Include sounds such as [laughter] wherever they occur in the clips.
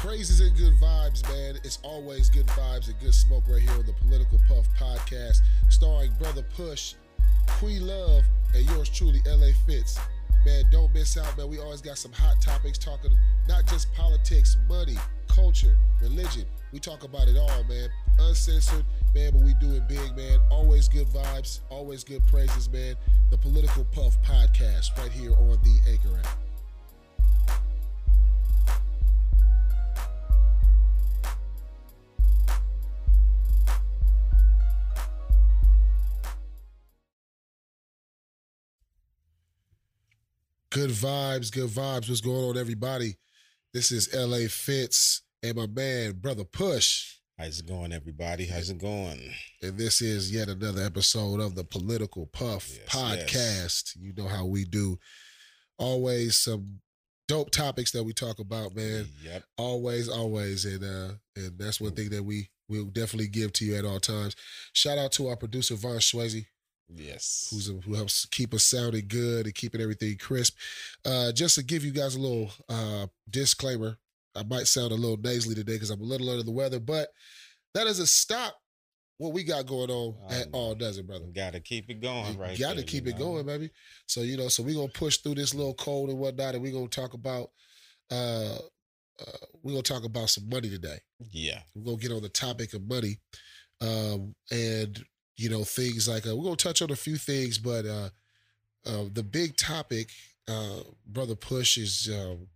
Praises and good vibes, man. It's always good vibes and good smoke right here on the Political Puff podcast, starring Brother Push, Queen Love, and yours truly, LA Fitz. Man, don't miss out, man. We always got some hot topics talking not just politics, money, culture, religion. We talk about it all, man. Uncensored, man, but we do it big, man. Always good vibes, always good praises, man. The Political Puff podcast right here on the Anchor app. Good vibes, good vibes. What's going on, everybody? This is LA Fitz and my man, Brother Push. How's it going, everybody? How's it going? And this is yet another episode of the Political Puff Yes, podcast. yes. You know how we do. Always some dope topics that we talk about, man. Yep. Always, always. And uh and that's one thing that we will definitely give to you at all times. Shout out to our producer Von Swayze, Yes. who's a, who helps keep us sounding good and keeping everything crisp. Uh, just to give you guys a little uh, disclaimer, I might sound a little nasally today because I'm a little under the weather, but that doesn't stop what we got going on at all, does it, brother? Got to keep it going, right? got to keep it know? going, baby. So you know, so we're gonna push through this little cold and whatnot, and we're gonna talk about uh, uh we're gonna talk about some money today Yeah. we're gonna get on the topic of money um and you know things like uh, we're gonna touch on a few things but uh, uh the big topic uh brother push is um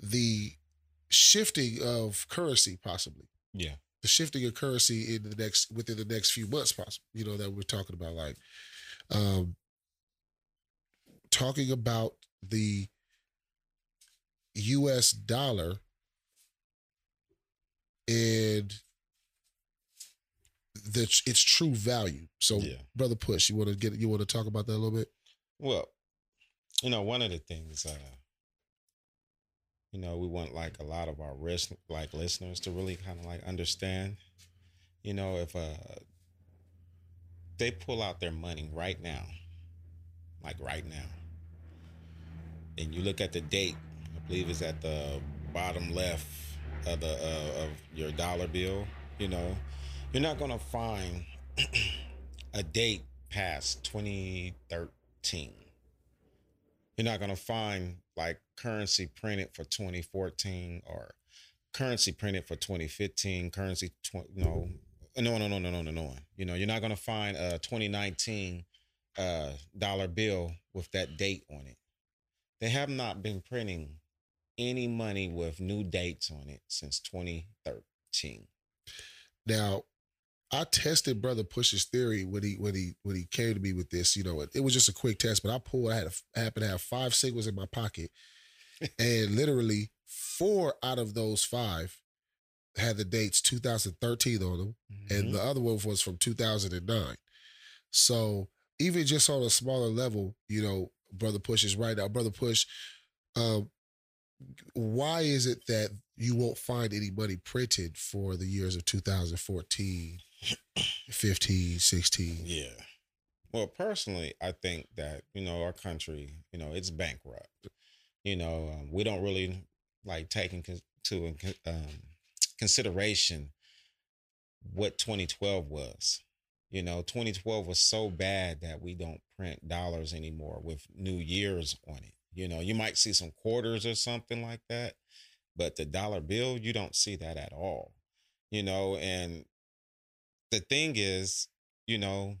the shifting of currency possibly Yeah. the shifting of currency in the next within the next few months possible you know that we're talking about like um talking about the US dollar and the its true value. So Yeah. brother push, you want to get you want to talk about that a little bit? Well, you know, one of the things, uh, you know, we want like a lot of our risk, like listeners to really kind of like understand, you know, if uh, they pull out their money right now, like right now, and you look at the date, I believe it's at the bottom left of the uh, of your dollar bill. You know, you're not gonna find [clears throat] a date past 2013. You're not gonna find like currency printed for 2014 or currency printed for 2015. Currency, tw- no, no, no, no, no, no, no, no. You know, you're not gonna find a 2019 uh, dollar bill with that date on it. They have not been printing any money with new dates on it since 2013. Now, I tested brother Push's theory when he when he when he came to me with this. You know, it, it was just a quick test, but I pulled. I had a, I happened to have five singles in my pocket, [laughs] and literally four out of those five had the dates 2013 on them, and the other one was from 2009. So even just on a smaller level, you know, brother Push is right now. Brother Push, um, why is it that you won't find any money printed for the years of 2014, 15, 16? Yeah. Well, personally, I think that you know our country, you know, it's bankrupt. You know, um, we don't really like take to um, consideration what 2012 was. You know, 2012 was so bad that we don't print dollars anymore with new years on it. You know, you might see some quarters or something like that, but the dollar bill, you don't see that at all. You know, and the thing is, you know,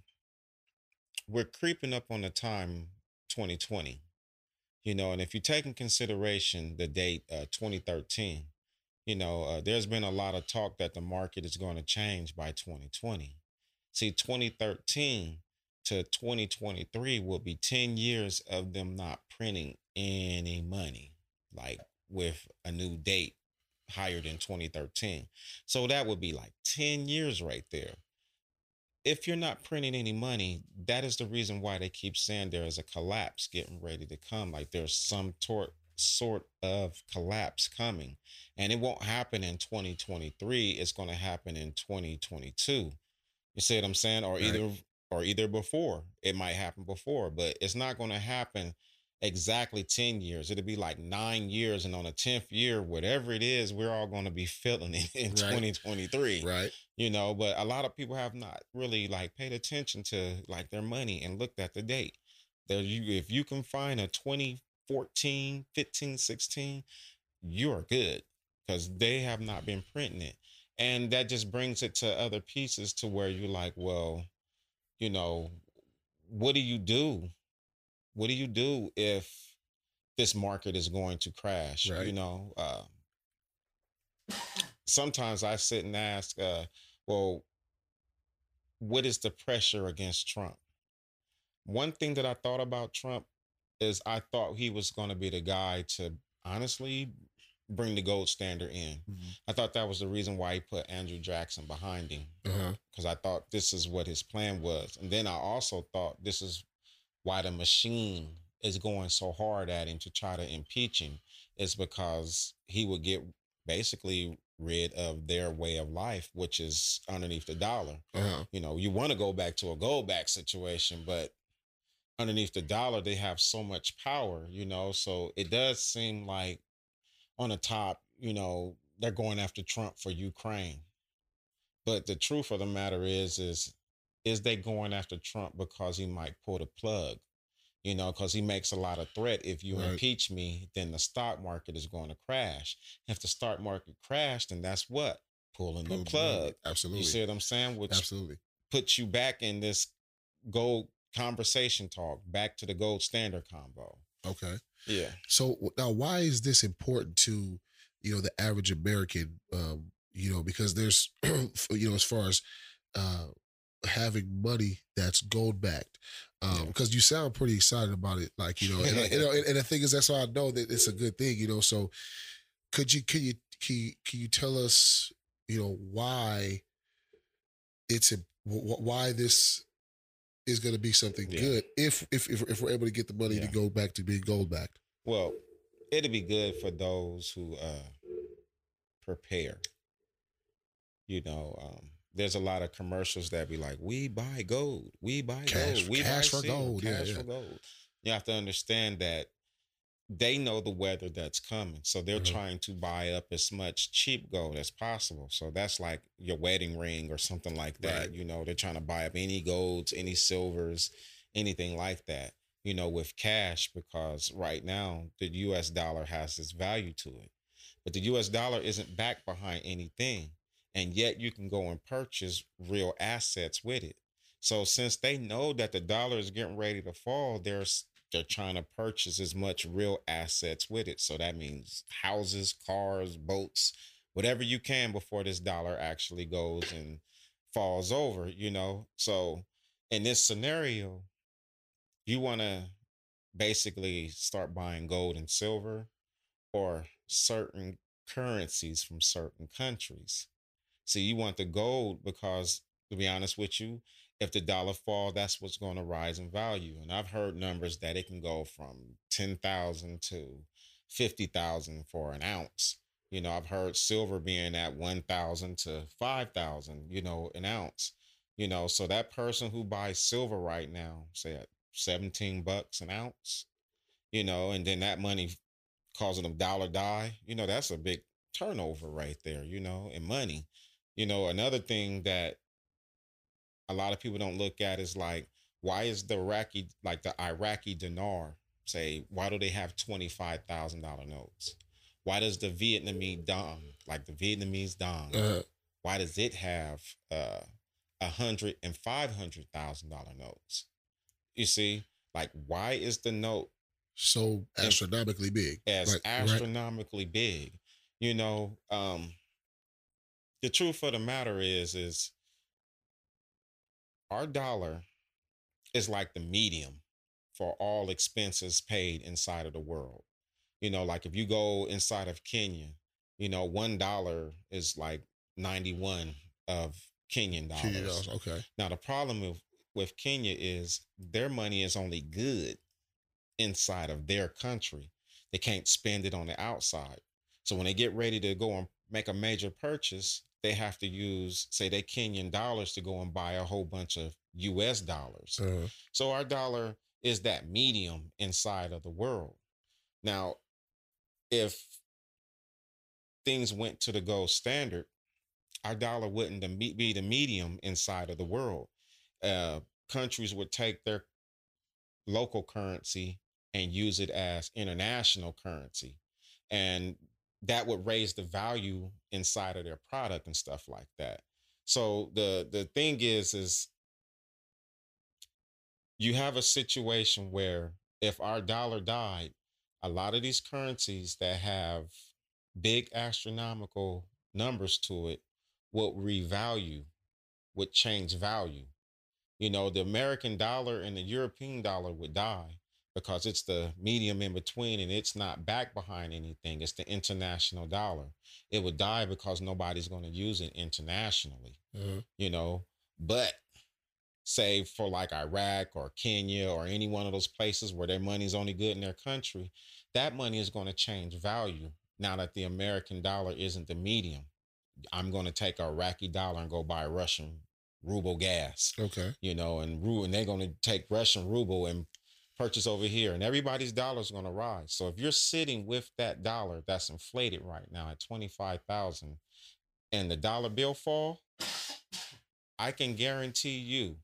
we're creeping up on the time 2020 you know and if you take in consideration the date uh, 2013 you know uh, there's been a lot of talk that the market is going to change by 2020 see 2013 to 2023 will be 10 years of them not printing any money like with a new date higher than 2013 so that would be like 10 years right there if you're not printing any money, that is the reason why they keep saying there is a collapse getting ready to come. Like there's some tor- sort of collapse coming. And it won't happen in 2023. It's going to happen in 2022. You see what I'm saying? Or Right. either or either before. It might happen before, but it's not going to happen exactly 10 years. It'll be like nine years. And on the 10th year, whatever it is, we're all going to be feeling it in Right. 2023. Right. You know, but a lot of people have not really like paid attention to like their money and looked at the date. There you if you can find a 2014, 15, 16, you're good because they have not been printing it. And that just brings it to other pieces to where you're like, well, you know, what do you do? What do you do if this market is going to crash? You know, uh, sometimes I sit and ask, uh, well, what is the pressure against Trump? One thing that I thought about Trump is I thought he was going to be the guy to honestly bring the gold standard in. Mhm. I thought that was the reason why he put Andrew Jackson behind him Uh-huh. because I thought this is what his plan was. And then I also thought this is why the machine is going so hard at him to try to impeach him is because he would get basically rid of their way of life, which is underneath the dollar. Uh-huh. You know, you want to go back to a gold back situation, but underneath the dollar, they have so much power, you know. So it does seem like on the top, you know, they're going after Trump for Ukraine. But the truth of the matter is, is is they going after Trump because he might pull the plug? You know, because he makes a lot of threat. If you Right. impeach me, then the stock market is going to crash. If the stock market crashed, then that's what pulling the plug. Absolutely. You see what I'm saying? Which Absolutely. puts you back in this gold conversation talk, back to the gold standard combo. Okay. Yeah. So now, why is this important to you know the average American? Um, you know, because there's [clears throat] you know as far as uh, having money that's gold backed. Um, Yeah. because you sound pretty excited about it, like you know, and, you know, and, [laughs] and the thing is, that's why I know that it's a good thing, you know. So, could you, can you, can you, can you tell us, you know, why it's a, wh- wh- why this is going to be something Yeah. good if, if if if we're able to get the money to go back to being gold backed. Well, it'd be good for those who uh prepare. You know, um, there's a lot of commercials that be like, "We buy gold, we buy Cash- gold, we cash buy for silver, gold." Cash yeah. for gold." You have to understand that they know the weather that's coming, so they're Mhm. trying to buy up as much cheap gold as possible. So that's like your wedding ring or something like that. Right. You know, they're trying to buy up any golds, any silvers, anything like that you know, with cash because right now the US dollar has this value to it. But the US dollar isn't backed behind anything. And yet you can go and purchase real assets with it. So since they know that the dollar is getting ready to fall, they're they're trying to purchase as much real assets with it. So that means houses, cars, boats, whatever you can before this dollar actually goes and falls over, you know. So in this scenario, you want to basically start buying gold and silver or certain currencies from certain countries. So you want the gold because to be honest with you, if the dollar fall, that's what's going to rise in value. And I've heard numbers that it can go from 10,000 to 50,000 for an ounce. You know, I've heard silver being at 1,000 to 5,000, you know, an ounce. You know, so that person who buys silver right now, say at 17 bucks an ounce, you know, and then that money causing them dollar die, you know, that's a big turnover right there, you know, in money. You know, another thing that a lot of people don't look at is like, why is the Iraqi, like the Iraqi dinar, say, why do they have $25,000 notes? Why does the Vietnamese dong, like the Vietnamese dong, Uh, why does it have uh a hundred and five hundred thousand dollar notes? You see, like why is the note so astronomically big. as right? astronomically big? You know, um the truth of the matter is is our dollar is like the medium for all expenses paid inside of the world. You know, like if you go inside of Kenya, you know, one dollar is like 91 of Kenyan dollars. Kenyan dollars, Okay. Now the problem with, with Kenya is their money is only good inside of their country. They can't spend it on the outside. So when they get ready to go and make a major purchase, they have to use, say, their Kenyan dollars to go and buy a whole bunch of US dollars. Uh, So our dollar is that medium inside of the world. Now, if things went to the gold standard, our dollar wouldn't be the medium inside of the world. Uh, countries would take their local currency and use it as international currency. And that would raise the value inside of their product and stuff like that. So the the thing is is you have a situation where if our dollar died, a lot of these currencies that have big astronomical numbers to it would revalue, would change value. You know, the American dollar and the European dollar would die because it's the medium in between and it's not back behind anything. It's the international dollar. It would die because nobody's going to use it internationally, mm-hmm. you know. But say for like Iraq or Kenya or any one of those places where their money's only good in their country, that money is going to change value now that the American dollar isn't the medium. I'm going to take a Iraqi dollar and go buy Russian ruble gas. Okay. You know, and and they're going to take Russian ruble and purchase over here, and everybody's dollar is going to rise. So if you're sitting with that dollar that's inflated right now at twenty five thousand, and the dollar bill fall, I can guarantee you,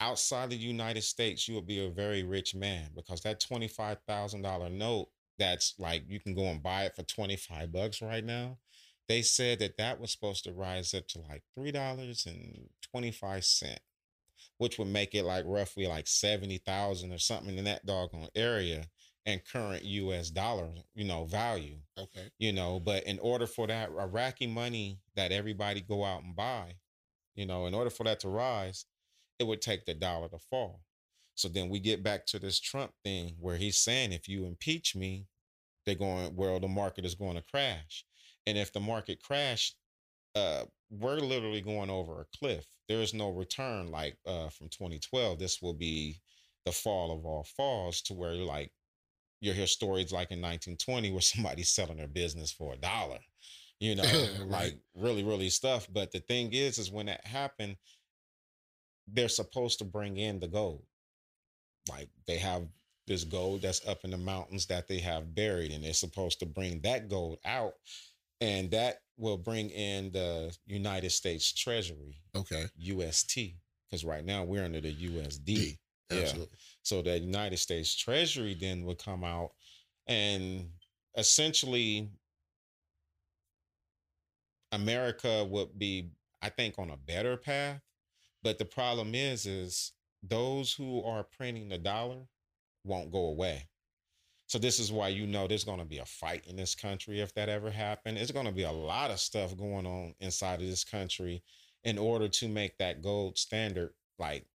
outside the United States, you will be a very rich man because that twenty five thousand dollar note that's like you can go and buy it for twenty five bucks right now they said that that was supposed to rise up to like three dollars and twenty five cent, which would make it like roughly like seventy thousand or something in that doggone area and current U.S. dollar, you know, value. Okay. You know, but in order for that Iraqi money that everybody go out and buy, you know, in order for that to rise, it would take the dollar to fall. So then we get back to this Trump thing where he's saying if you impeach me, they're going well, the market is going to crash. And if the market crashed, uh, we're literally going over a cliff. There is no return like uh, from 2012. This will be the fall of all falls to where like you hear stories like in 1920 where [laughs] somebody's selling their business for a dollar, you know, [laughs] right. like really, really stuff. But the thing is, is when that happened, they're supposed to bring in the gold. Like they have this gold that's up in the mountains that they have buried, and they're supposed to bring that gold out and that will bring in the United States Treasury. Okay. UST, because right now we're under the USD. D. Yeah. So the United States Treasury then would come out and essentially America would be, I think, on a better path. But the problem is, is those who are printing the dollar won't go away. So this is why you know there's going to be a fight in this country if that ever happened. It's going to be a lot of stuff going on inside of this country in order to make that gold standard like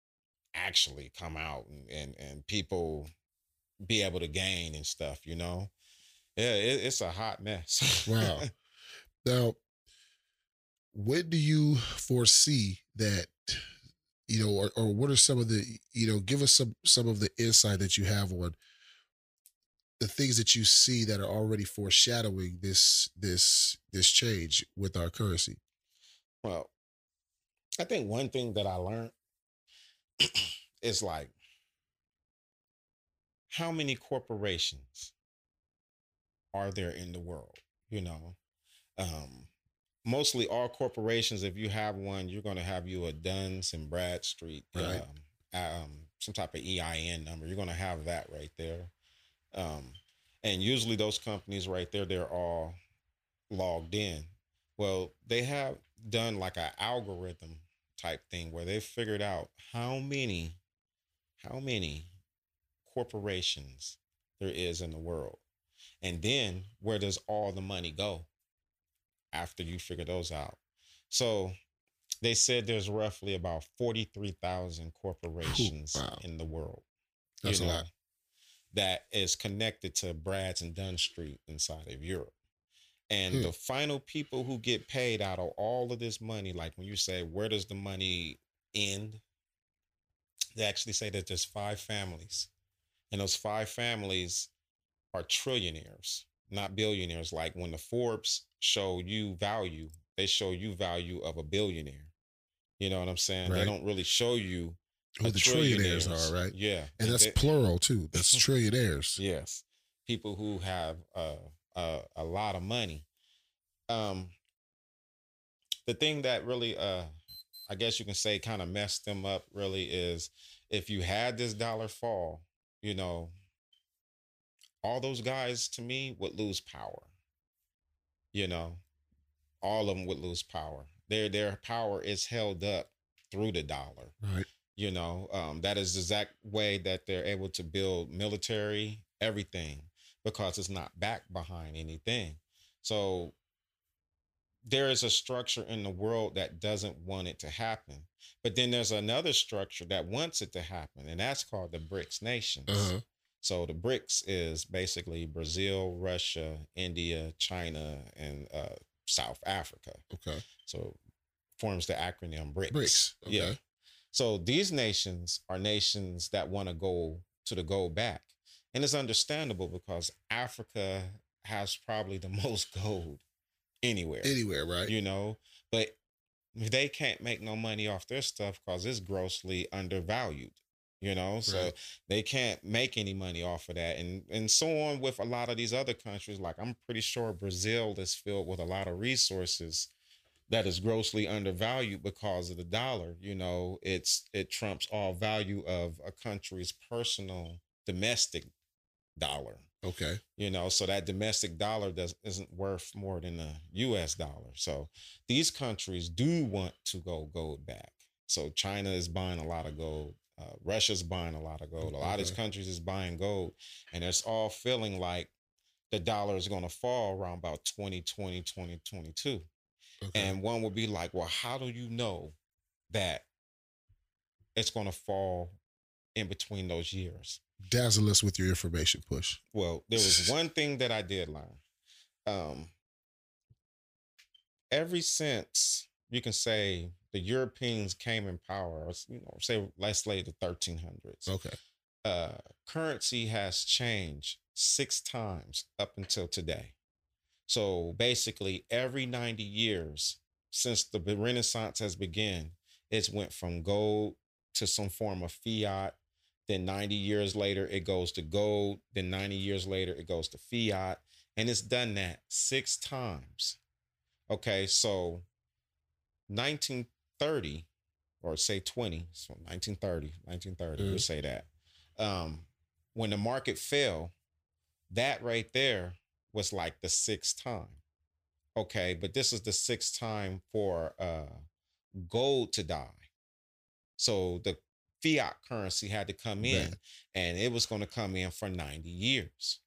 actually come out and and, and people be able to gain and stuff. You know, yeah, it, it's a hot mess. wow. [laughs] Now, when do you foresee that? You know, or, or what are some of the you know? Give us some some of the insight that you have on the things that you see that are already foreshadowing this this this change with our currency? Well, I think one thing that I learned [clears throat] is like how many corporations are there in the world? You know, um, mostly all corporations. If you have one, you're going to have you a Duns and Bradstreet, right. um, um, some type of EIN number. You're going to have that right there. Um, and usually those companies right there, they're all logged in. Well, they have done like an algorithm type thing where they've figured out how many, how many corporations there is in the world. And then where does all the money go after you figure those out? So they said there's roughly about 43,000 corporations Ooh, wow. in the world. That's you know, a lot that is connected to Brads and Dunn Street inside of Europe. And hmm. the final people who get paid out of all of this money, like when you say, where does the money end? They actually say that there's five families. And those five families are trillionaires, not billionaires. Like when the Forbes show you value, they show you value of a billionaire. You know what I'm saying? Right. They don't really show you Who the trillionaires are, right? Yeah, And that's they- plural too. [laughs] That's trillionaires. Yes, people who have uh, uh, a lot of money. Um, the thing that really, uh, I guess you can say, kind of messed them up. Really, is if you had this dollar fall, you know, all those guys to me would lose power. You know, all of them would lose power. Their their power is held up through the dollar Right. You know um, that is the exact way that they're able to build military everything because it's not backed behind anything so there is a structure in the world that doesn't want it to happen but then there's another structure that wants it to happen and that's called the brics nations Uh-huh. so the brics is basically brazil russia india china and uh, south africa Okay. so forms the acronym brics Bricks. Okay. yeah so these nations are nations that want to go to the gold back. And it's understandable because Africa has probably the [laughs] most gold anywhere. Anywhere, right? You know, but they can't make no money off their stuff because it's grossly undervalued. You know, so they can't make any money off of that, and and so on with a lot of these other countries. Like I'm pretty sure Brazil is filled with a lot of resources that is grossly undervalued because of the dollar. You know, it's it trumps all value of a country's personal domestic dollar. Okay. You know, so that domestic dollar does isn't worth more than the U.S. dollar. So these countries do want to go gold back. So China is buying a lot of gold. Uh, Russia's buying a lot of gold. A lot of these countries is buying gold, and it's all feeling like the dollar is going to fall around about 2020, 2022. Okay. And one would be like, well, how do you know that it's going to fall in between those years? Dazzle us with your information push. Well, there was [laughs] one thing that I did learn. Um, ever since you can say the Europeans came in power, you know, say let's say the 1300s, Okay. uh, currency has changed six times up until today. So basically, every 90 years since the Renaissance has begun, it's went from gold to some form of fiat. Then 90 years later, it goes to gold. Then 90 years later, it goes to fiat. And it's done that six times. Okay, so 1930, or say 20, so 1930, 1930, we'll Mhm. say that. Um, when the market fell, that right there was like the sixth time. Okay, but this is the sixth time for uh gold to die. So the fiat currency had to come in and it was going to come in for 90 years.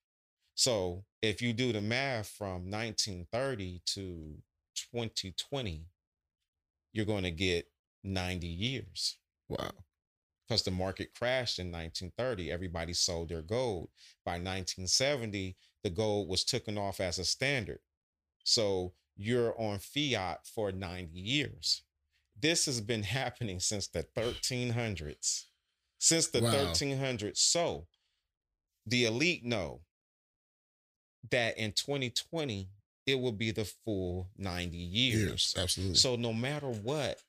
So if you do the math from 1930 to 2020, you're going to get 90 years Wow. because the market crashed in 1930. Everybody sold their gold. By 1970, the gold was taken off as a standard. So you're on fiat for 90 years. This has been [laughs] happening since the 1300s. Since the Wow. 1300s. So the elite know that in 2020, it will be the full 90 years. Years. Absolutely. So no matter what,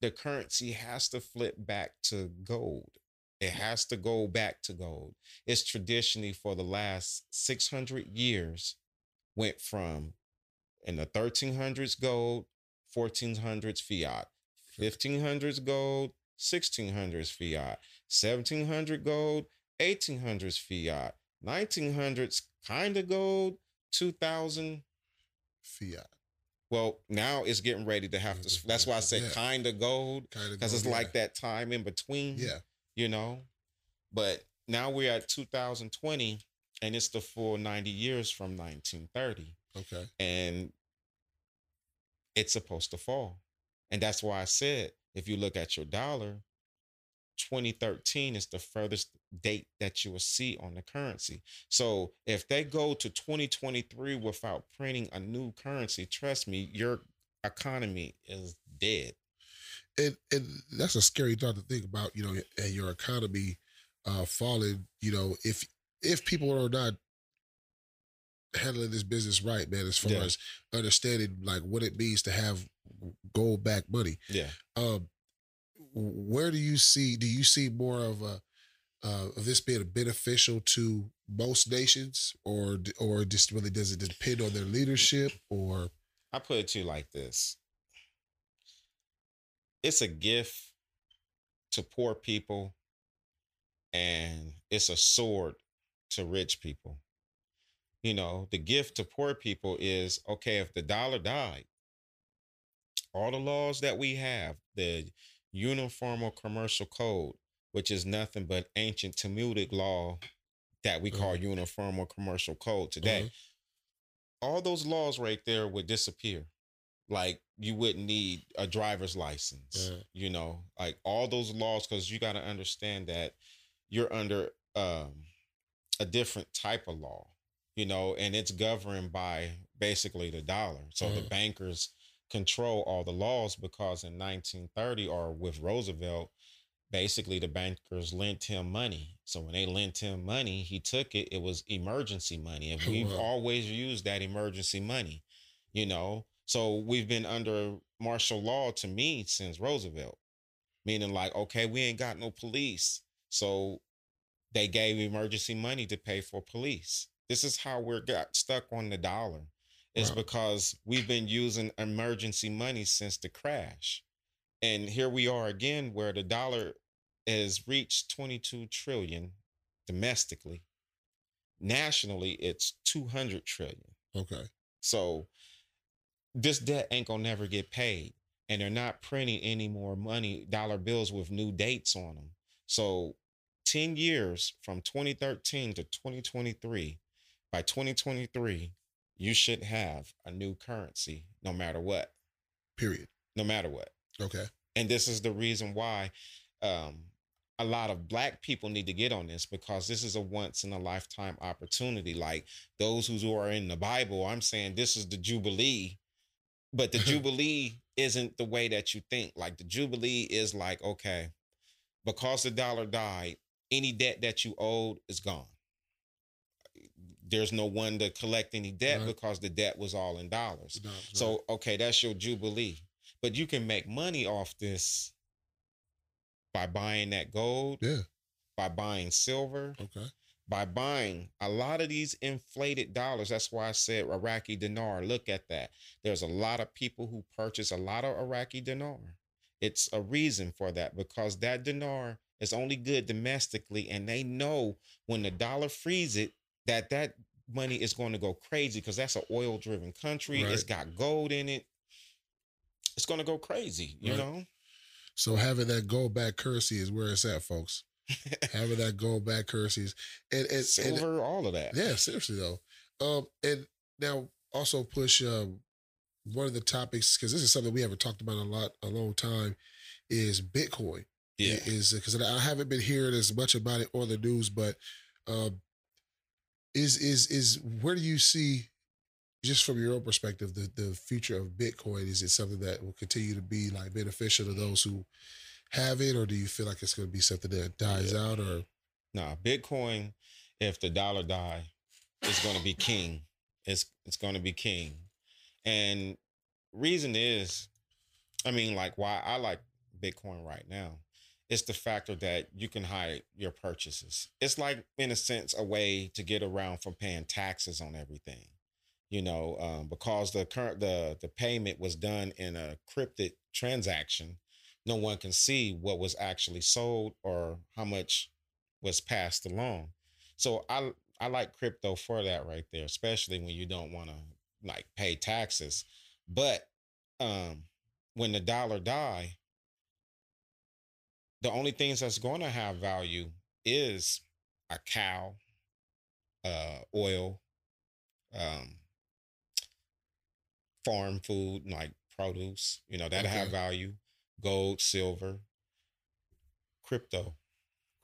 the currency has to flip back to gold. It has to go back to gold. It's traditionally for the last 600 years went from in the 1300s gold, 1400s fiat, 1500s gold, 1600s fiat, 1700 gold, 1800s fiat, 1900s kind of gold, 2000 Fiat. well, now it's getting ready to have to. That's why I said Yeah. kind of gold because it's like that time in between. Yeah. You know. But now we're at 2020, and it's the full 90 years from 1930, Okay. and it's supposed to fall, and that's why I said if you look at your dollar, 2013 is the furthest date that you will see on the currency. So if they go to 2023 without printing a new currency, trust me, your economy is dead. And and that's a scary thought to think about. You know, and your economy uh, falling. You know, if if people are not handling this business right, man, as far Yeah. as understanding like what it means to have gold back money. Yeah. Um, where do you see? Do you see more of a uh, of this being beneficial to most nations, or or just really does it depend on their leadership? Or I put it to you like this: it's a gift to poor people, and it's a sword to rich people. You know, the gift to poor people is okay if the dollar died, all the laws that we have, the Uniform Commercial Code, which is nothing but ancient Talmudic law that we call mm-hmm. Uniform Commercial Code today. Mm-hmm. All those laws right there would disappear. Like you wouldn't need a driver's license, yeah. you know, like all those laws, because you got to understand that you're under um, a different type of law, you know, and it's governed by basically the dollar. So the bankers control all the laws because in 1930 or with Roosevelt, basically the bankers lent him money. So when they lent him money, he took it. It was emergency money. And [laughs] we've wow. always used that emergency money, you know. So we've been under martial law to me since Roosevelt, meaning like, okay, we ain't got no police. So they gave emergency money to pay for police. This is how we're got stuck on the dollar is wow. because we've been using emergency money since the crash. And here we are again where the dollar has reached 22 trillion domestically. Nationally, it's 200 trillion. Okay. So this debt ain't gonna never get paid. And they're not printing any more money, dollar bills with new dates on them. So 10 years from 2013 to 2023, by 2023, you should have a new currency no matter what. Period. No matter what. Okay. And this is the reason why um, a lot of black people need to get on this because this is a once in a lifetime opportunity. Like those who are in the Bible, I'm saying this is the Jubilee, but the [laughs] Jubilee isn't the way that you think. Like the Jubilee is like, okay, because the dollar died, any debt that you owed is gone there's no one to collect any debt right. because the debt was all in dollars. dollars so okay, that's your jubilee. But you can make money off this by buying that gold. Yeah. By buying silver. Okay. By buying a lot of these inflated dollars. That's why I said Iraqi dinar. Look at that. There's a lot of people who purchase a lot of Iraqi dinar. It's a reason for that because that dinar is only good domestically, and they know when the dollar frees it, that that money is going to go crazy because that's an oil driven country. Right. It's got gold in it. It's going to go crazy, you right. know? So having that gold back currency is where it's at, folks. Having that gold back currencies and, and silver, and, all of that. Yeah, seriously though. Um, and now also push um one of the topics because this is something we haven't talked about a lot a long time is Bitcoin. Yeah, is because I haven't been hearing as much about it on the news, but um, is is is where do you see just from your own perspective the the future of bitcoin is it something that will continue to be like beneficial to those who have it or do you feel like it's going to be something that dies yeah. out or nah bitcoin if the dollar die it's going to be king it's it's going to be king and reason is i mean like why i like bitcoin right now it's the factor that you can hide your purchases. It's like, in a sense, a way to get around from paying taxes on everything. You know, um, because the current the the payment was done in a cryptic transaction, no one can see what was actually sold or how much was passed along. So I I like crypto for that right there, especially when you don't want to like pay taxes. But um, when the dollar die, the only things that's going to have value is a cow, uh, oil, um, farm food like produce. You know okay. have value. Gold, silver, crypto,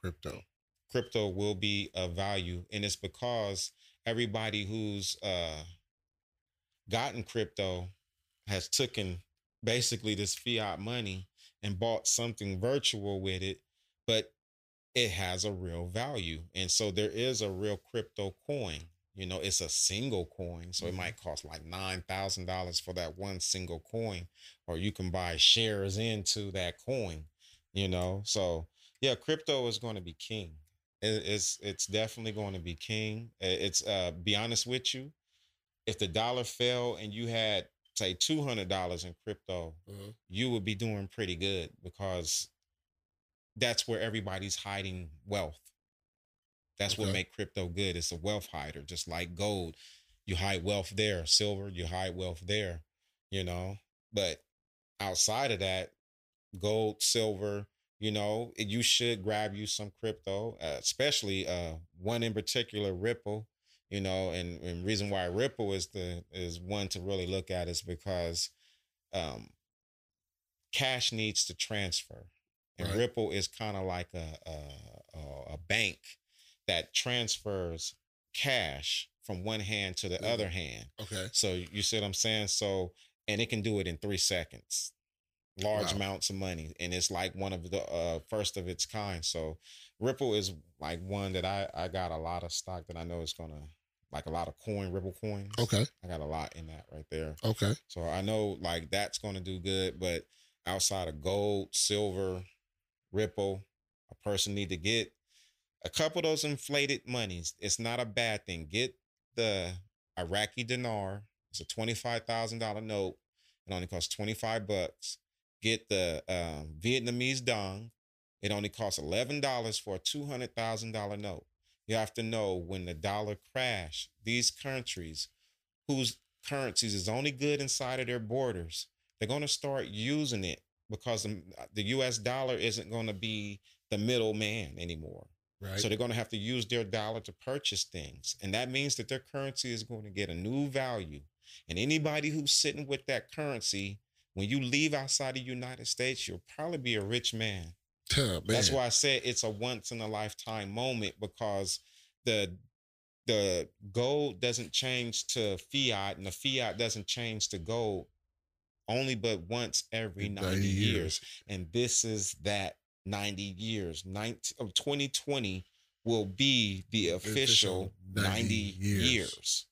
crypto, crypto will be a value, and it's because everybody who's uh, gotten crypto has taken basically this fiat money and bought something virtual with it, but it has a real value. And so there is a real crypto coin. You know, it's a single coin. So it mm-hmm. might cost like $9,000 for that one single coin, or you can buy shares into that coin. You know, so yeah, crypto is going to be king. it's it's definitely going to be king. It's uh, be honest with you, if the dollar fell and you had say two hundred dollars in crypto, uh-huh. you would be doing pretty good because that's where everybody's hiding wealth. That's okay. what make crypto good. It's a wealth hider, just like gold. You hide wealth there, silver, you hide wealth there, you know. But outside of that, gold, silver, you know, you should grab you some crypto, uh, especially uh, one in particular, Ripple. You know, and, and reason why Ripple is the is one to really look at is because um, cash needs to transfer, and right. Ripple is kind of like a, a a bank that transfers cash from one hand to the mm-hmm. other hand. Okay. So you see what I'm saying? So and it can do it in three seconds large wow. amounts of money and it's like one of the uh, first of its kind so ripple is like one that i i got a lot of stock that i know is gonna like a lot of coin ripple coins okay i got a lot in that right there okay so i know like that's gonna do good but outside of gold silver ripple a person need to get a couple of those inflated monies it's not a bad thing get the iraqi dinar it's a $25000 note it only costs 25 bucks get the um, Vietnamese dong. It only costs eleven dollars for a two hundred thousand dollar note. You have to know when the dollar crash, these countries whose currencies is only good inside of their borders, they're going to start using it because the, the U.S. dollar isn't going to be the middleman anymore. Right. So they're going to have to use their dollar to purchase things, and that means that their currency is going to get a new value. And anybody who's sitting with that currency when you leave outside the United States, you'll probably be a rich man. man. That's why I said it's a once in a lifetime moment because the the gold doesn't change to fiat and the fiat doesn't change to gold only but once every 90, 90 years. years. And this is that 90 years. 19, 2020 will be the official, official 90, 90 years. years.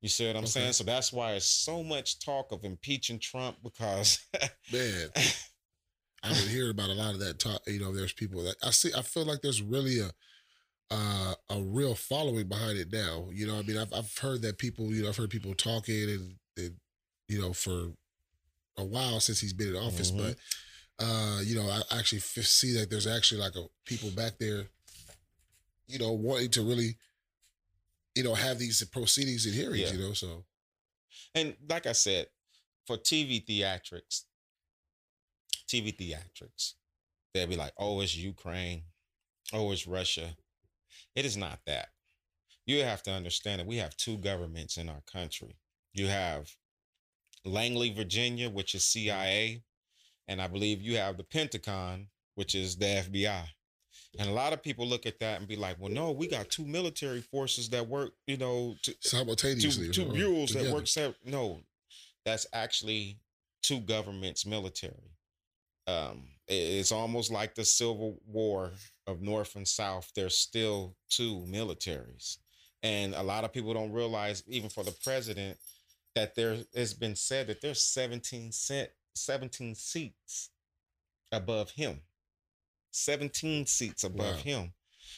You see what I'm okay. saying? So that's why there's so much talk of impeaching Trump because [laughs] man, I've been hearing about a lot of that talk. You know, there's people that I see. I feel like there's really a uh, a real following behind it now. You know, I mean, I've I've heard that people. You know, I've heard people talking and, and you know for a while since he's been in office, mm-hmm. but uh, you know, I actually see that there's actually like a people back there, you know, wanting to really you know, have these proceedings and hearings, yeah. you know, so. And like I said, for TV theatrics, TV theatrics, they'll be like, oh, it's Ukraine. Oh, it's Russia. It is not that. You have to understand that we have two governments in our country. You have Langley, Virginia, which is CIA, and I believe you have the Pentagon, which is the FBI. And a lot of people look at that and be like, well, no, we got two military forces that work, you know, to, simultaneously. Two, two bureaus that work. Separate. No, that's actually two governments military. Um, it's almost like the Civil War of North and South. There's still two militaries. And a lot of people don't realize, even for the president, that there has been said that there's 17, cent, 17 seats above him. 17 seats above wow. him.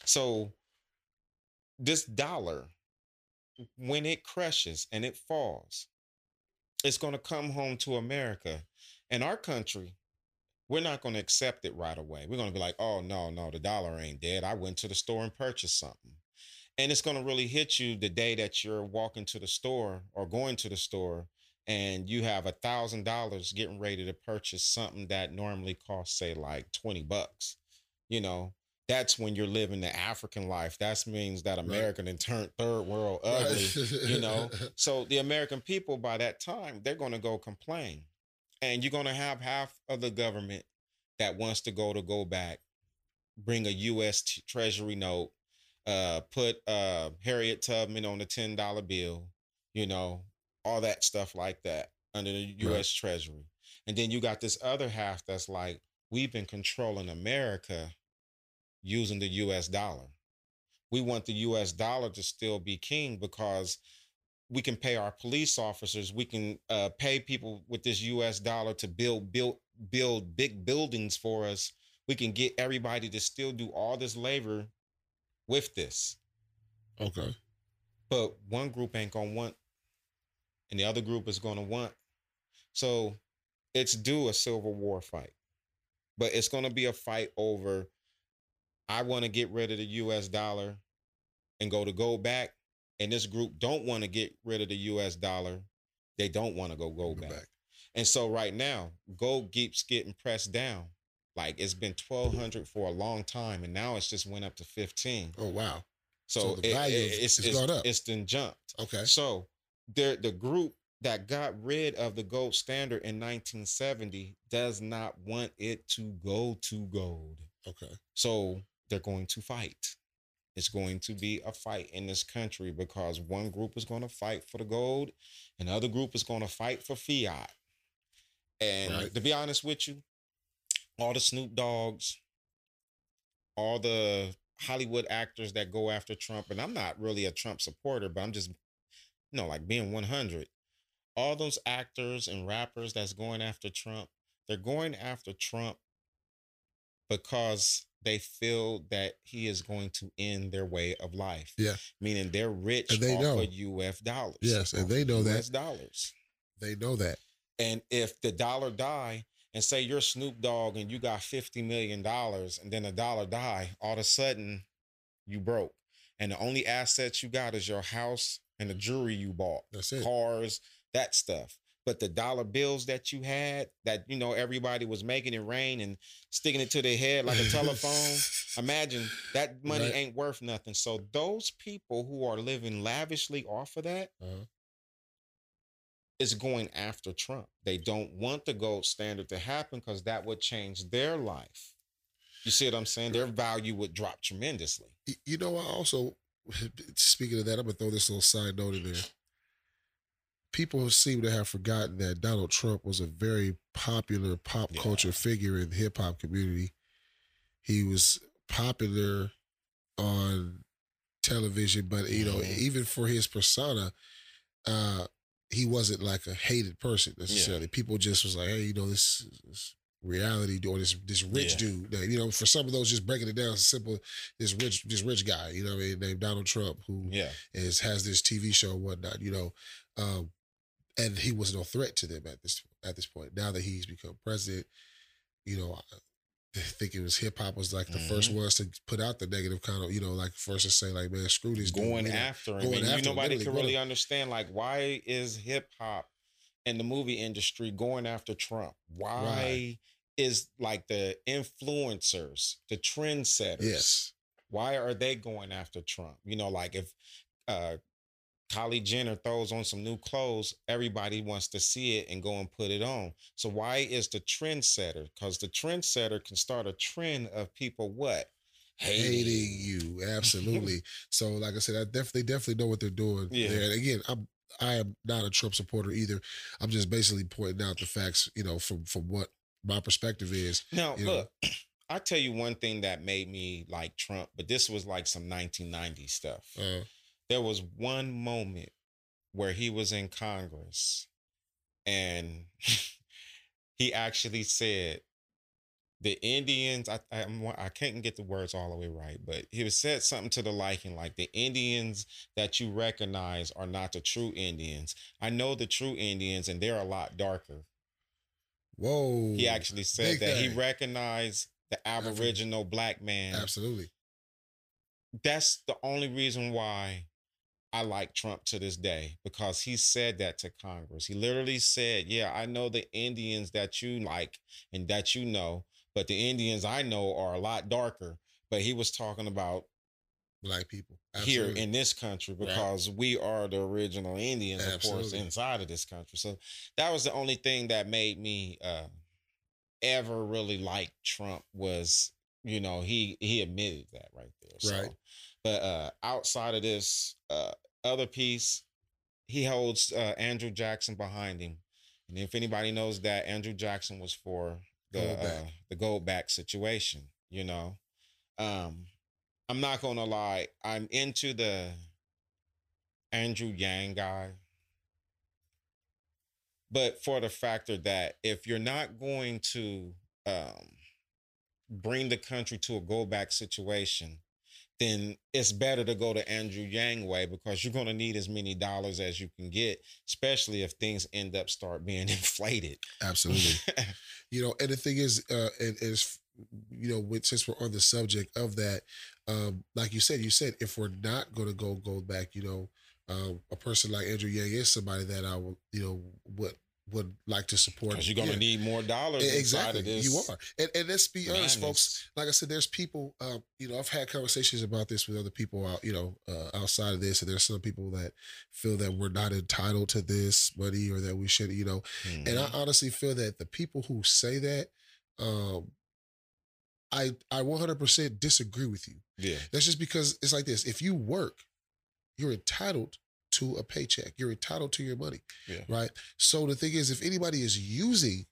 So this dollar, when it crushes and it falls, it's going to come home to America. And our country, we're not going to accept it right away. We're going to be like, oh, no, no, the dollar ain't dead. I went to the store and purchased something. And it's going to really hit you the day that you're walking to the store or going to the store and you have a thousand dollars getting ready to purchase something that normally costs, say, like 20 bucks you know, that's when you're living the African life. That means that American right. turned third world ugly, right. [laughs] you know. So the American people by that time, they're going to go complain. And you're going to have half of the government that wants to go to go back, bring a U.S. T- Treasury note, uh, put uh, Harriet Tubman on the $10 bill, you know, all that stuff like that under the U.S. Right. Treasury. And then you got this other half that's like, we've been controlling America using the US dollar. We want the US dollar to still be king because we can pay our police officers, we can uh, pay people with this US dollar to build build build big buildings for us we can get everybody to still do all this labor with this. Okay. But one group ain't gonna want, and the other group is gonna want. So it's due a civil war fight. But it's gonna be a fight over I want to get rid of the US dollar and go to gold back. And this group don't want to get rid of the US dollar. They don't want to go gold Go back. back. And so right now, gold keeps getting pressed down. Like it's been 1200 for a long time and now it's just went up to 15. Oh wow. So, So the it- value it- it's, has it's, gone up. it's then jumped. Okay. So the the group that got rid of the gold standard in 1970 does not want it to go to gold. Okay. So they're going to fight. It's going to be a fight in this country because one group is going to fight for the gold, and the other group is going to fight for fiat. And Right. to be honest with you, all the Snoop Doggs, all the Hollywood actors that go after Trump, and I'm not really a Trump supporter, but I'm just, know, like being 100. All those actors and rappers that's going after Trump, they're going after Trump because they feel that he is going to end their way of life. Yeah. Meaning they're rich And they off know. of US dollars. Yes, and they know that. US dollars. They know that. And if the dollar die, and say you're Snoop Dogg and you got $50 million and then a dollar die, all of a sudden you broke. And the only assets you got is your house and the jewelry you bought, That's it. cars, that stuff. But the dollar bills that you had, that you know everybody was making it rain and sticking it to their head like a telephone. [laughs] Imagine that money Right. ain't worth nothing. So those people who are living lavishly off of that Uh-huh. is going after Trump. They don't want the gold standard to happen because that would change their life. You see what I'm saying? Their value would drop tremendously. You know, I also [laughs] speaking of that, I'm gonna throw this little side note in there. People seem to have forgotten that Donald Trump was a very popular pop Yeah. culture figure in the hip hop community. He was popular on television, but you know, Mhm. even for his persona, uh, he wasn't like a hated person necessarily. People just was like, hey, you know, this, this reality or this this rich Yeah. dude. that, You know, for some of those, just breaking it down, it's simple. This rich this rich guy, you know, what I mean, named Donald Trump, who Yeah. is has this TV show and whatnot, you know, um, and he was no threat to them at this at this point. Now that he's become president, you know, I think it was hip hop was like the first Mhm. ones to put out the negative kind of, you know, like first to say like, man, screw this Going know. after him. going and after nobody can really understand like why is hip hop and the movie industry going after Trump? Why is like the influencers, the trendsetters? Yes. why are they going after Trump? You know, like if uh Kylie Jenner throws on some new clothes, everybody wants to see it and go and put it on. So why is the trendsetter? Because the trendsetter can start a trend of people what? hating you absolutely [laughs] so like i said i definitely definitely know what they're doing Yeah. there and again i'm i am not a trump supporter either i'm just basically pointing out the facts you know from from what my perspective is Now, You know. look, [clears throat] I tell you one thing that made me like Trump, but this was like some 1990 stuff. uh there was one moment where he was in Congress and [laughs] he actually said the Indians I I, I can't get the words all the way right but he was said something to the liking like the Indians that you recognize are not the true Indians I know the true Indians and they're a lot darker whoa. He actually said big that. He recognized the aboriginal black man. Absolutely. That's the only reason why I like Trump to this day because he said that to Congress. He literally said, Yeah, I know the Indians that you like and that you know, but the Indians I know are a lot darker. But he was talking about black people here in this country Right. because we are the original Indians, of course, inside of this country. So that was the only thing that made me uh, ever really like Trump was, you know, he he admitted that right there. So, Right. But uh, outside of this uh, other piece, he holds uh, Andrew Jackson behind him, and if anybody knows that, Andrew Jackson was for the Goldback. uh, the gold back situation. You know, um, I'm not gonna lie. I'm into the Andrew Yang guy. But for the factor that if you're not going to um bring the country to a go back situation, then it's better to go to Andrew Yang way because you're going to need as many dollars as you can get, especially if things end up start being [laughs] inflated. Absolutely. [laughs] you know, and the thing is, uh, and is you know, with, since we're on the subject of that, um, like you said, you said if we're not going to go gold back, you know, um, a person like Andrew Yang is somebody that I will, you know, would would like to support. Because you're going to Yeah. need more dollars Exactly, of this. you are, and and let's be honest, folks. Like I said, there's people. Um, you know, I've had conversations about this with other people out. You know, uh, outside of this, and there's some people that feel that we're not entitled to this money or that we should. You know, and Mhm. I honestly feel that the people who say that, um, I I 100% disagree with you. yeah. That's just because it's like this. If you work, you're entitled to a paycheck. You're entitled to your money. Yeah. Right. So the thing is, if anybody is using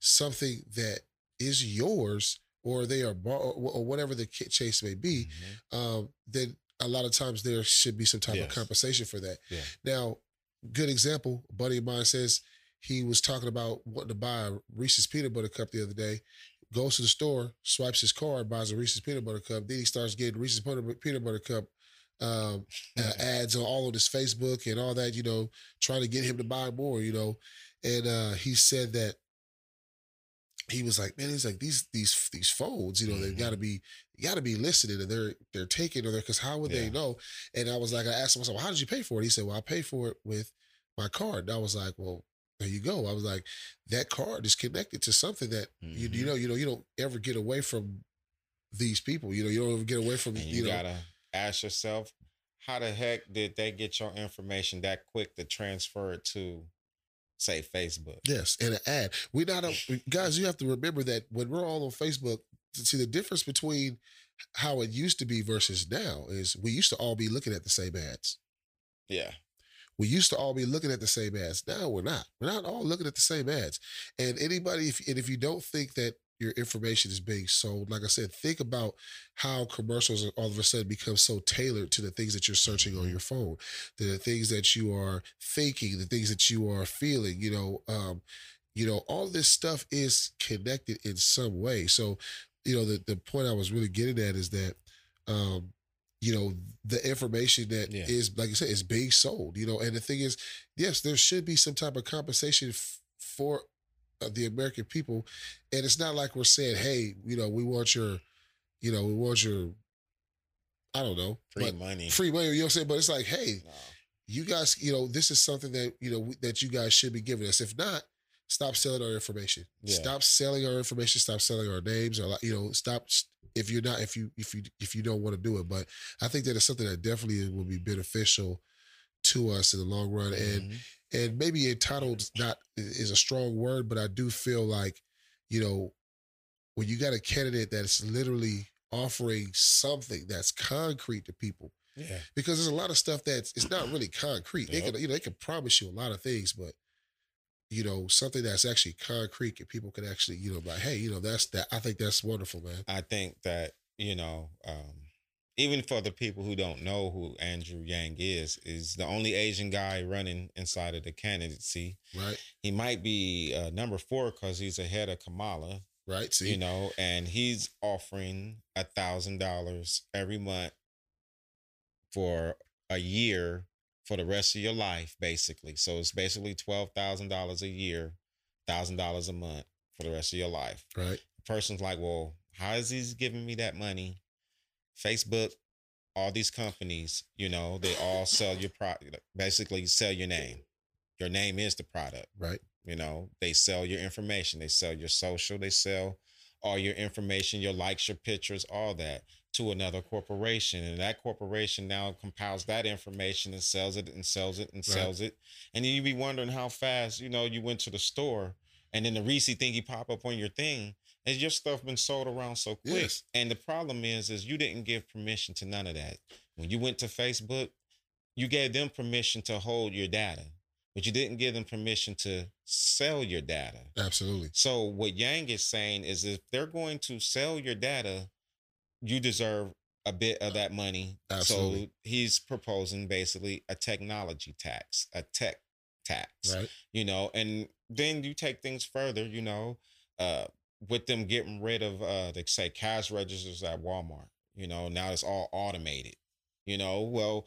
something that is yours or they are bar- or whatever the ca- case may be, Mhm. um, then a lot of times there should be some type of compensation for that. Yeah. Now, good example, a buddy of mine says he was talking about wanting to buy a Reese's peanut butter cup the other day. Goes to the store, swipes his card, buys a Reese's peanut butter cup. Then he starts getting Reese's peanut butter cup um, uh, [laughs] ads on all of his Facebook and all that. You know, trying to get him to buy more. You know, and uh, he said that he was like, man, he's like these these these phones. You know, they've Mhm. got to be got to be listening, and they're they're taking or they're because how would they know? And I was like, I asked him, I said, well, how did you pay for it? He said, well, I paid for it with my card. And I was like, well, there you go. I was like, that card is connected to something that you you Mhm. know you know you don't ever get away from these people. You know, you don't ever get away from And you, you, gotta ask yourself, how the heck did they get your information that quick to transfer it to, say, Facebook? Yes, and an ad. We not a, guys. You have to remember that when we're all on Facebook, see the difference between how it used to be versus now is we used to all be looking at the same ads. Yeah. We used to all be looking at the same ads. Now we're not. We're not all looking at the same ads. And anybody, if and if you don't think that your information is being sold, like I said, think about how commercials all of a sudden become so tailored to the things that you're searching on your phone, to the things that you are thinking, the things that you are feeling. You know, um, you know, all this stuff is connected in some way. So, you know, the the point I was really getting at is that. Um, you know the information that is Yeah. like you said is being sold you know and the thing is yes there should be some type of compensation f- for uh, the american people and it's not like we're saying hey you know we want your you know we want your i don't know Free but- money. free money you know what i'm saying but it's like hey No. you guys you know this is something that you know that you guys should be giving us if not stop selling our information Yeah. stop selling our information stop selling our names or you know stop if you're not if you if you if you don't want to do it but i think that it's something that definitely will be beneficial to us in the long run and Mhm. and maybe entitled not is a strong word but i do feel like you know when you got a candidate that's literally offering something that's concrete to people yeah. because there's a lot of stuff that's it's not really concrete. They Yep. can you know they can promise you a lot of things, but you know something that's actually concrete and people can actually you know like hey you know that's that I think that's wonderful, man. I think that, you know, um, even for the people who don't know who Andrew Yang is, is the only Asian guy running inside of the candidacy. Right, He might be uh, number four because he's ahead of Kamala, right. See, you know, and he's offering a thousand dollars every month for a year for the rest of your life, basically. So it's basically twelve thousand dollars a year, thousand dollars a month for the rest of your life. right, The person's like, well, how is he giving me that money? Facebook, all these companies, you know, they all sell your product, basically sell your name. Your name is the product. right, You know, they sell your information, they sell your social, they sell all your information, your likes, your pictures, all that to another corporation. And that corporation now compiles that information and sells it and sells it and Right. sells it. And then you be wondering how fast, you know, you went to the store and then the Reese thingy pop up on your thing. And your stuff been sold around so quick. Yes. And the problem is, is you didn't give permission to none of that. When you went to Facebook, you gave them permission to hold your data, but you didn't give them permission to sell your data. absolutely, So what Yang is saying is if they're going to sell your data, you deserve a bit of that money. Absolutely. So he's proposing basically a technology tax, a tech tax right, you know and then you take things further you know uh with them getting rid of uh they say cash registers at Walmart. You know, now it's all automated. You know, well,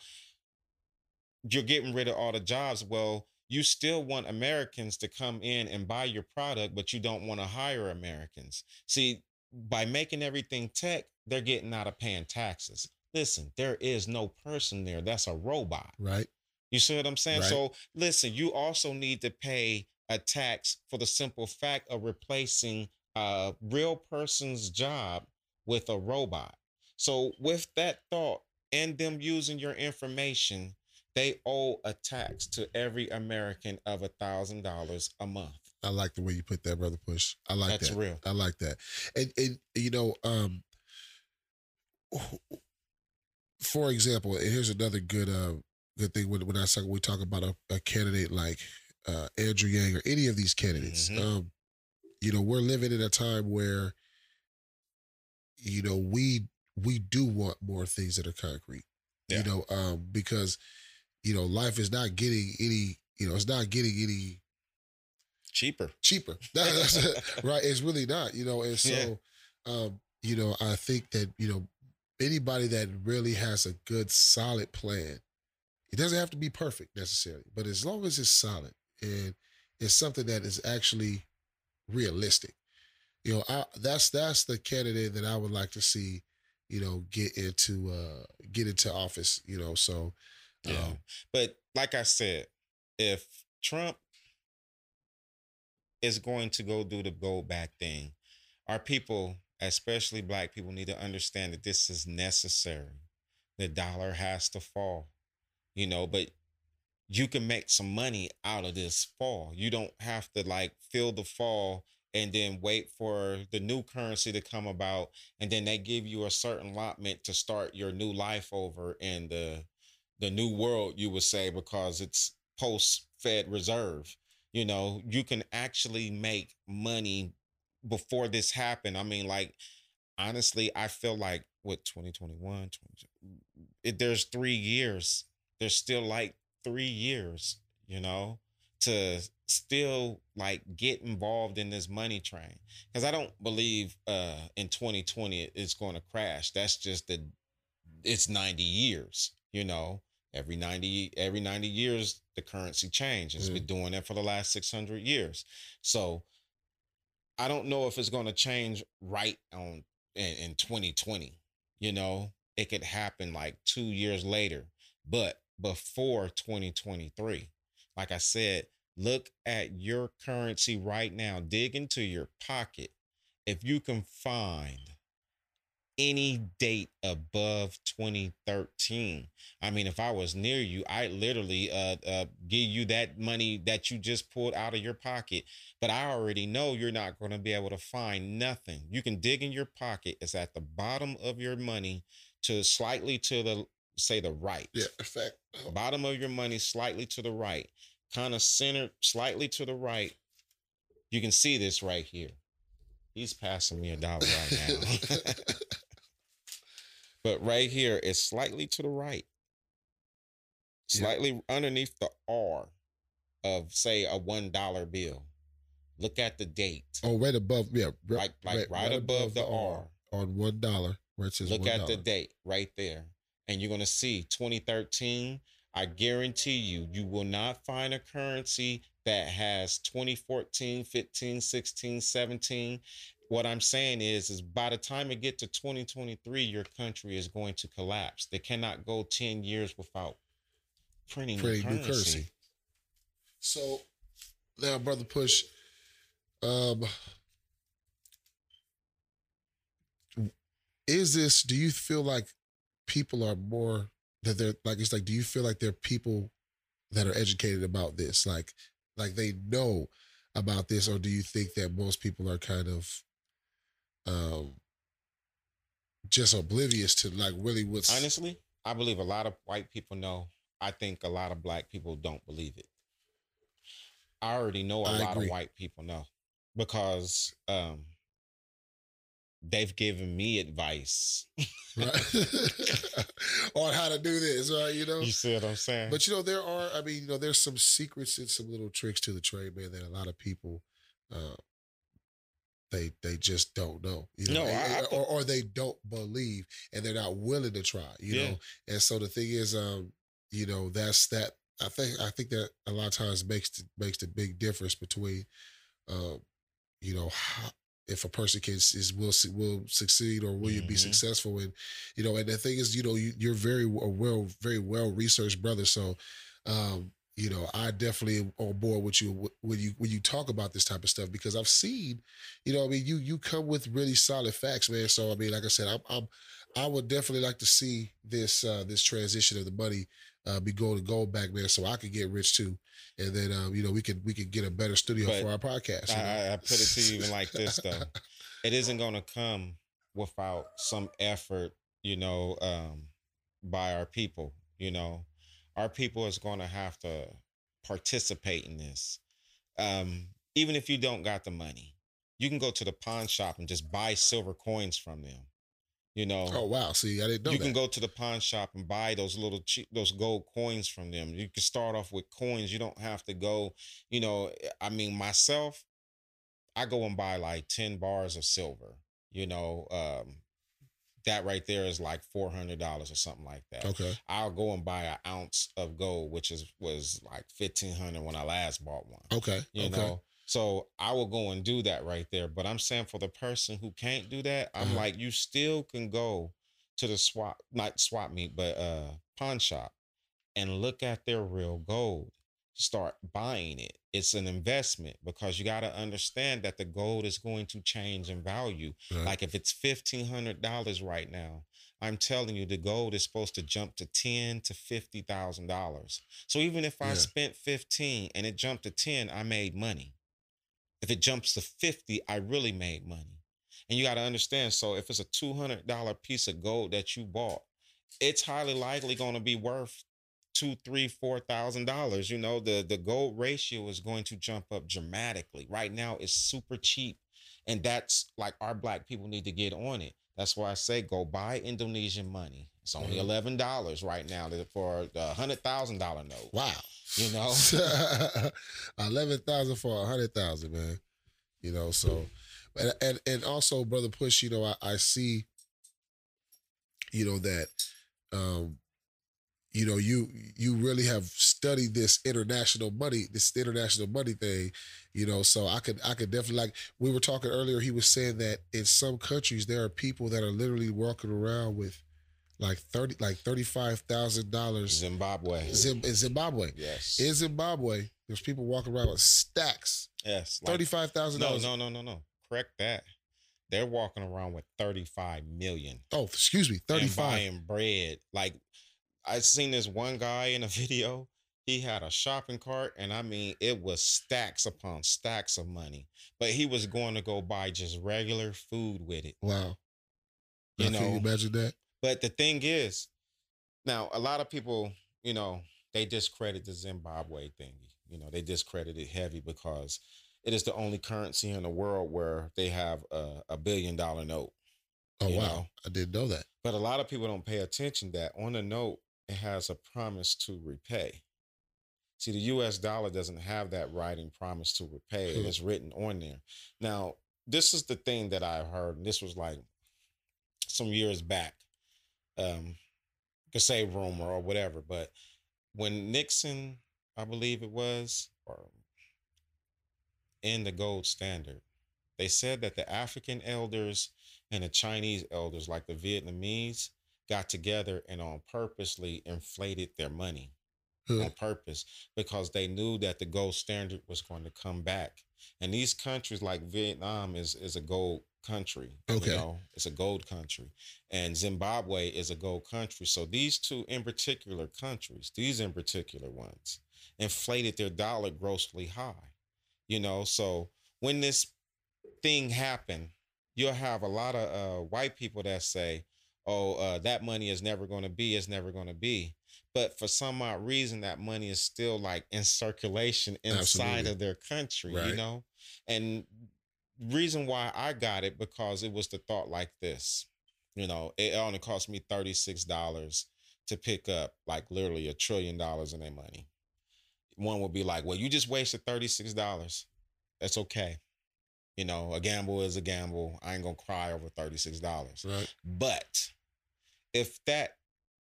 you're getting rid of all the jobs. Well, you still want Americans to come in and buy your product, but you don't want to hire Americans. See, by making everything tech, they're getting out of paying taxes. Listen, there is no person there. That's a robot. Right. You see what I'm saying? Right. So listen, you also need to pay a tax for the simple fact of replacing a real person's job with a robot. So with that thought and them using your information, they owe a tax to every American of a thousand dollars a month. I like the way you put that, brother Push. I like That's that. real. I like that. And and you know, um for example, and here's another good uh good thing when when I talk we talk about a, a candidate like uh Andrew Yang or any of these candidates. Mhm. Um, you know, we're living in a time where you know we we do want more things that are concrete. Yeah. You know, um, because you know, life is not getting any, you know, it's not getting any Cheaper. cheaper. [laughs] That- that's- right. It's really not, you know. And so, um, you know, I think that, you know, anybody that really has a good, solid plan, it doesn't have to be perfect necessarily, but as long as it's solid and it's something that is actually realistic, you know, I, that's that's the candidate that I would like to see, you know, get into uh get into office, you know. So, Yeah. um, But like I said, if Trump is going to go do the go back thing, our people, especially black people, need to understand that this is necessary. The dollar has to fall, you know, but you can make some money out of this fall. You don't have to like feel the fall and then wait for the new currency to come about and then they give you a certain allotment to start your new life over in the the new world you would say because it's post fed reserve you know you can actually make money before this happened. I mean like honestly i feel like what 2021 20, there's three years. There's still like three years you know to still like get involved in this money train. Because i don't believe uh in 2020 it's going to crash. That's just the it's 90 years you know every 90 every 90 years the currency changes it's been doing that for the last 600 years. So i don't know if it's going to change right on in, in 2020 you know? It could happen like two years later but before 2023 like i said look at your currency right now. Dig into your pocket. If you can find any date above 2013 i mean if i was near you I'd literally uh, uh give you that money that you just pulled out of your pocket but i already know you're not going to be able to find nothing you can dig in your pocket it's at the bottom of your money to slightly to the say the right yeah, fact, bottom of your money slightly to the right, kind of centered slightly to the right. You can see this right here. He's passing me a dollar right now. [laughs] [laughs] [laughs] but right here is slightly to the right, Yeah. slightly underneath the R of, say, a $1 bill. Look at the date. oh, right above, yeah, r- Like, like right, above, the R. on one dollar where it says Look at the date right there. And you're going to see 2013. I guarantee you, you will not find a currency that has 2014, 15, 16, 17. What I'm saying is, is by the time it get to 2023, your country is going to collapse. They cannot go 10 years without printing, new currency. currency. So now, brother Push, um, is this? Do you feel like people are more that they're like? It's like, do you feel like there are people that are educated about this, like, like they know about this, or do you think that most people are kind of, um, just oblivious to like really what's Honestly, I believe a lot of white people know. I think a lot of black people don't believe it. I already know a I lot agree. of white people know because um they've given me advice. right? [laughs] on how to do this, right? You know, You see what I'm saying? But you know, there are. I mean, you know, there's some secrets and some little tricks to the trade, man. That a lot of people uh, they they just don't know, you No, know, I- I- or or they don't believe, and they're not willing to try, you Yeah. know. And so the thing is, um, you know, that's that. I think I think that a lot of times makes the, makes the big difference between, um, you know, how, if a person can is will will succeed or will you be Mhm. successful and you know and the thing is you know you, you're very well very well researched brother so um you know i definitely on board with you when you when you talk about this type of stuff because i've seen you know i mean you you come with really solid facts man so i mean like i said i'm, I'm i would definitely like to see this uh this transition of the money uh be going to gold back man so i could get rich too and then um you know we could we could get a better studio But for our podcast you know? I, I- I put it to you even like this though. [laughs] It isn't going to come without some effort, you know, um, by our people. You know, our people is going to have to participate in this. Um, even if you don't got the money, you can go to the pawn shop and just buy silver coins from them. You know, oh wow see i didn't know you that can go to the pawn shop and buy those little cheap those gold coins from them you can start off with coins you don't have to go you know i mean myself i go and buy like 10 bars of silver you know um that right there is like $400 or something like that. Okay. I'll go and buy an ounce of gold which is was like 1500 when i last bought one. Okay you okay. know? So i will go and do that right there but i'm saying for the person who can't do that i'm Uh-huh. like you still can go to the swap not swap meet but uh pawn shop and look at their real gold start buying it. It's an investment because you got to understand that the gold is going to change in value. Right. like if it's $1500 right now i'm telling you the gold is supposed to jump to 10 to $50000 so even if i Yeah. spent 15 and it jumped to 10 i made money. If it jumps to 50 i really made money. And you got to understand so if it's a $200 piece of gold that you bought it's highly likely going to be worth two three four thousand dollars you know the the gold ratio is going to jump up dramatically right now it's super cheap and that's like our black people need to get on it that's why i say go buy indonesian money it's only Mhm. eleven dollars right now for the hundred thousand dollar note wow you know [laughs] eleven thousand for a hundred thousand, man. You know, so and and and also, brother Push, you know, I, I see, you know that, um, you know, you you really have studied this international money, this international money thing, you know. So I could I could definitely like we were talking earlier. He was saying that in some countries there are people that are literally walking around with like thirty like thirty five thousand dollars zimbabwe Zim- in Zimbabwe. yes In Zimbabwe, there's people walking around with stacks, yes like- thirty-five thousand no dollars. no no no no correct that they're walking around with 35 million Oh, excuse me, 35 and buying bread. Like I seen this one guy in a [laughs] video. He had a shopping cart, and I mean, it was stacks upon stacks of money. But he was going to go buy just regular food with it. Wow. You Now, can you know. imagine that? But the thing is, now a lot of people, you know, they discredit the Zimbabwe thingy. You know, they discredit it heavy because it is the only currency in the world where they have a, a billion dollar note. Oh wow, know. I didn't know that. But a lot of people don't pay attention that on the note it has a promise to repay. See, the US dollar doesn't have that writing promise to repay. Hmm. It is written on there. Now, this is the thing that I heard, and this was like some years back. Um, could say rumor or whatever, but when Nixon, I believe it was, or in the gold standard, they said that the African elders and the Chinese elders, like the Vietnamese, got together and on purposely inflated their money on purpose because they knew that the gold standard was going to come back. And these countries like Vietnam is is a gold country. Okay. You know, it's a gold country. And Zimbabwe is a gold country. So these two in particular countries, these in particular ones, inflated their dollar grossly high. You know, so when this thing happened, you'll have a lot of uh, white people that say, "Oh, uh, that money is never going to be. It's never going to be." But for some odd reason, that money is still like in circulation inside Absolutely. of their country. You know, and reason why I got it because it was the thought like this. You know, it only cost me thirty six dollars to pick up like literally a trillion dollars in their money. One would be like, "Well, you just wasted thirty six dollars. That's okay." You know, a gamble is a gamble. I ain't gonna cry over thirty six dollars. Right. But if that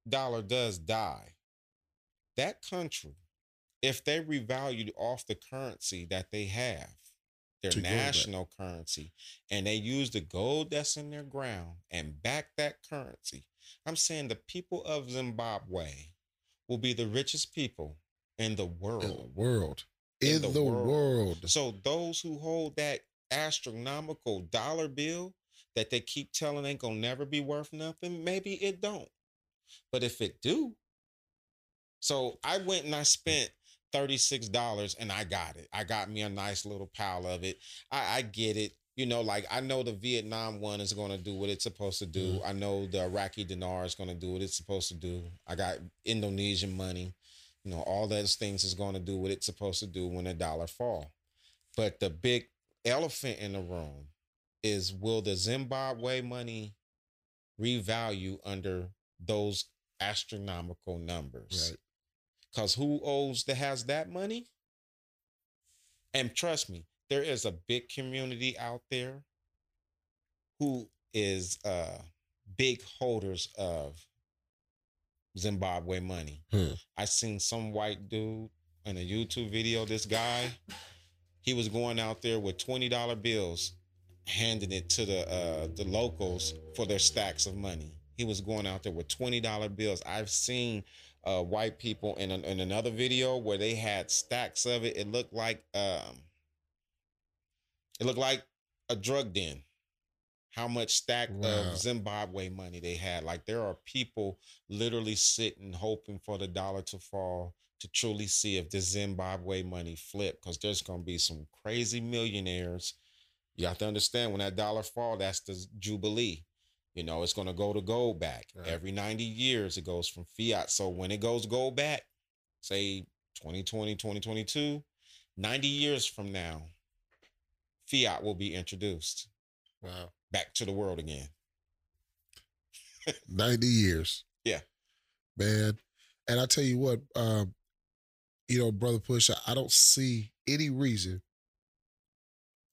dollar does die, that country, if they revalued off the currency that they have, their To national currency, and they use the gold that's in their ground and back that currency, I'm saying the people of Zimbabwe will be the richest people in the In the world. world. In In, the the, world. world. So those who hold that astronomical dollar bill that they keep telling ain't gonna never be worth nothing, maybe it don't. But if it do, so I went and I spent $36 and I got it. I got me a nice little pile of it. I, I get it. You know, like I know the Vietnam one is gonna do what it's supposed to do. Mhm. I know the Iraqi dinar is gonna do what it's supposed to do. I got Indonesian money. You know, all those things is gonna do what it's supposed to do when the dollar fall. But the big elephant in the room is will the Zimbabwe money revalue under those astronomical numbers? Right. Because who owes that has that money? And trust me, there is a big community out there who is uh big holders of Zimbabwe money. Hmm. I seen some white dude in a YouTube video. This guy, he was going out there with twenty dollar bills, handing it to the uh, the locals for their stacks of money. He was going out there with twenty dollar bills. I've seen uh, white people in an, in another video where they had stacks of it. It looked like um, it looked like a drug den. How much stack Wow. of Zimbabwe money they had? Like there are people literally sitting hoping for the dollar to fall to truly see if this Zimbabwe money flip because there's going to be some crazy millionaires. You have to understand when that dollar fall, that's the jubilee. You know, it's going to go to gold back. Right. Every 90 years, it goes from fiat. So when it goes gold back, say 2020, 2022, 90 years from now, fiat will be introduced Wow. back to the world again. [laughs] 90 years. Yeah. Man. And I tell you what, um, you know, Brother Push, I, don't see any reason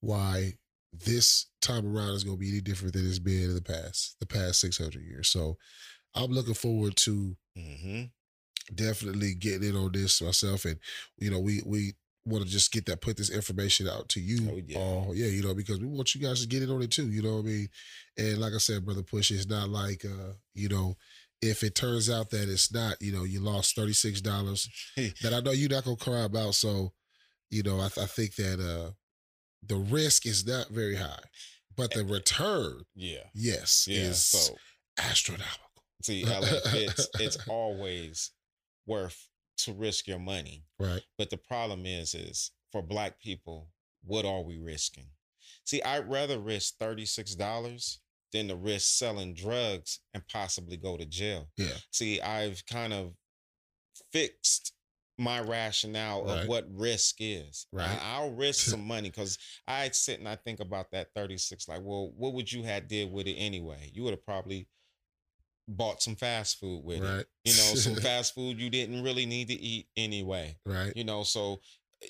why this time around is going to be any different than it's been in the past, the past 600 years. So I'm looking forward to Mm-hmm. definitely getting in on this myself. And, you know, we, we, Want to just get that, put this information out to you Oh, yeah. all, yeah, you know, because we want you guys to get in on it too, you know what I mean? And like I said, brother Push, it's not like, uh, you know, if it turns out that it's not, you know, you lost thirty six dollars [laughs] that I know you're not gonna cry about. So, you know, I, th- I think that uh the risk is not very high, but the return, Yeah. yes, Yeah. is So astronomical. see, [laughs] LA, it's it's always worth to risk your money. Right. But the problem is, is for black people, what are we risking? See, I'd rather risk $36 than to risk selling drugs and possibly go to jail. Yeah. See, I've kind of fixed my rationale Right. of what risk is. Right. I, I'll risk [laughs] some money because I sit and I think about that 36, like, well, what would you have did with it anyway? You would have probably bought some fast food with it. Right. You know, some [laughs] fast food you didn't really need to eat anyway. Right. You know, so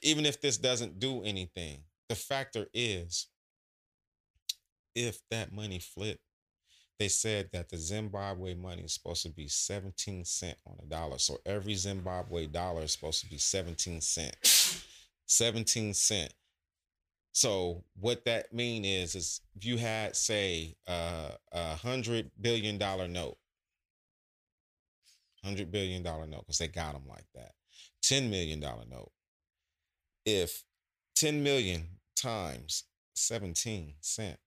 even if this doesn't do anything, the factor is if that money flipped, they said that the Zimbabwe money is supposed to be 17 cent on a dollar. So every Zimbabwe dollar is supposed to be 17 cent. 17 cent. So what that mean is is if you had say uh, a hundred billion dollar note, hundred billion dollar note because they got them like that. Ten million dollar note. If ten million times seventeen cent,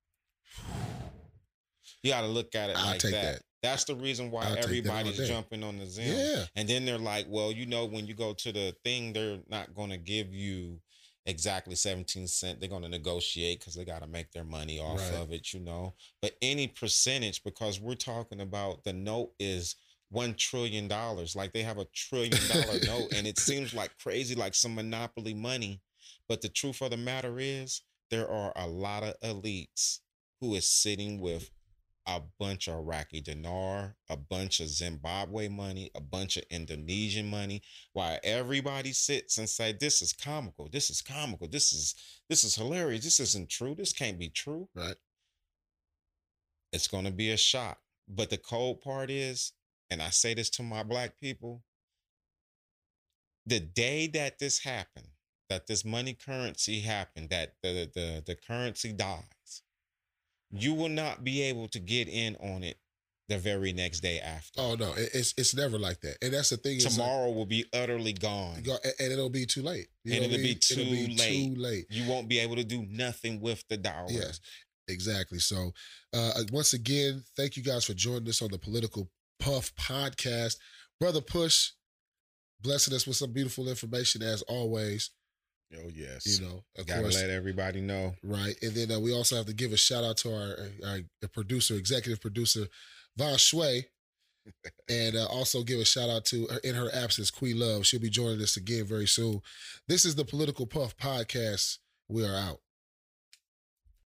you got to look at it I'll like that. that. That's the reason why I'll take that all everybody's jumping on the Zim. Yeah. And then they're like, well, you know, when you go to the thing, they're not going to give you exactly 17 cent. They're going to negotiate because they got to make their money off Right. of it, you know. But any percentage, because we're talking about the note is one trillion dollars. Like they have a trillion dollar [laughs] note, and it seems like crazy, like some monopoly money. But the truth of the matter is, there are a lot of elites who is sitting with a bunch of Iraqi dinar, a bunch of Zimbabwe money, a bunch of Indonesian money, while everybody sits and say, This is comical, this is comical, this is this is hilarious, this isn't true, this can't be true. Right. It's gonna be a shock. But the cold part is, and I say this to my black people, the day that this happened, that this money currency happened, that the the the currency dies, you will not be able to get in on it the very next day after. Oh no, it's it's never like that, and that's the thing. is, like, Tomorrow will be utterly gone. and- it'll be too late. You And it'll be mean? It'll too be late. Too late. You won't be able to do nothing with the dollar. Yes, exactly. So, uh, once again, thank you guys for joining us on the Political Puff podcast. Brother Push, blessing us with some beautiful information as always. Oh yes. You know, of Gotta course, let everybody know. right? And then uh, we also have to give a shout out to our, our, producer, executive producer, Von Shui. [laughs] and uh, also give a shout out to her, in her absence, Queen Love. She'll be joining us again very soon. This is the Political Puff podcast. We are out.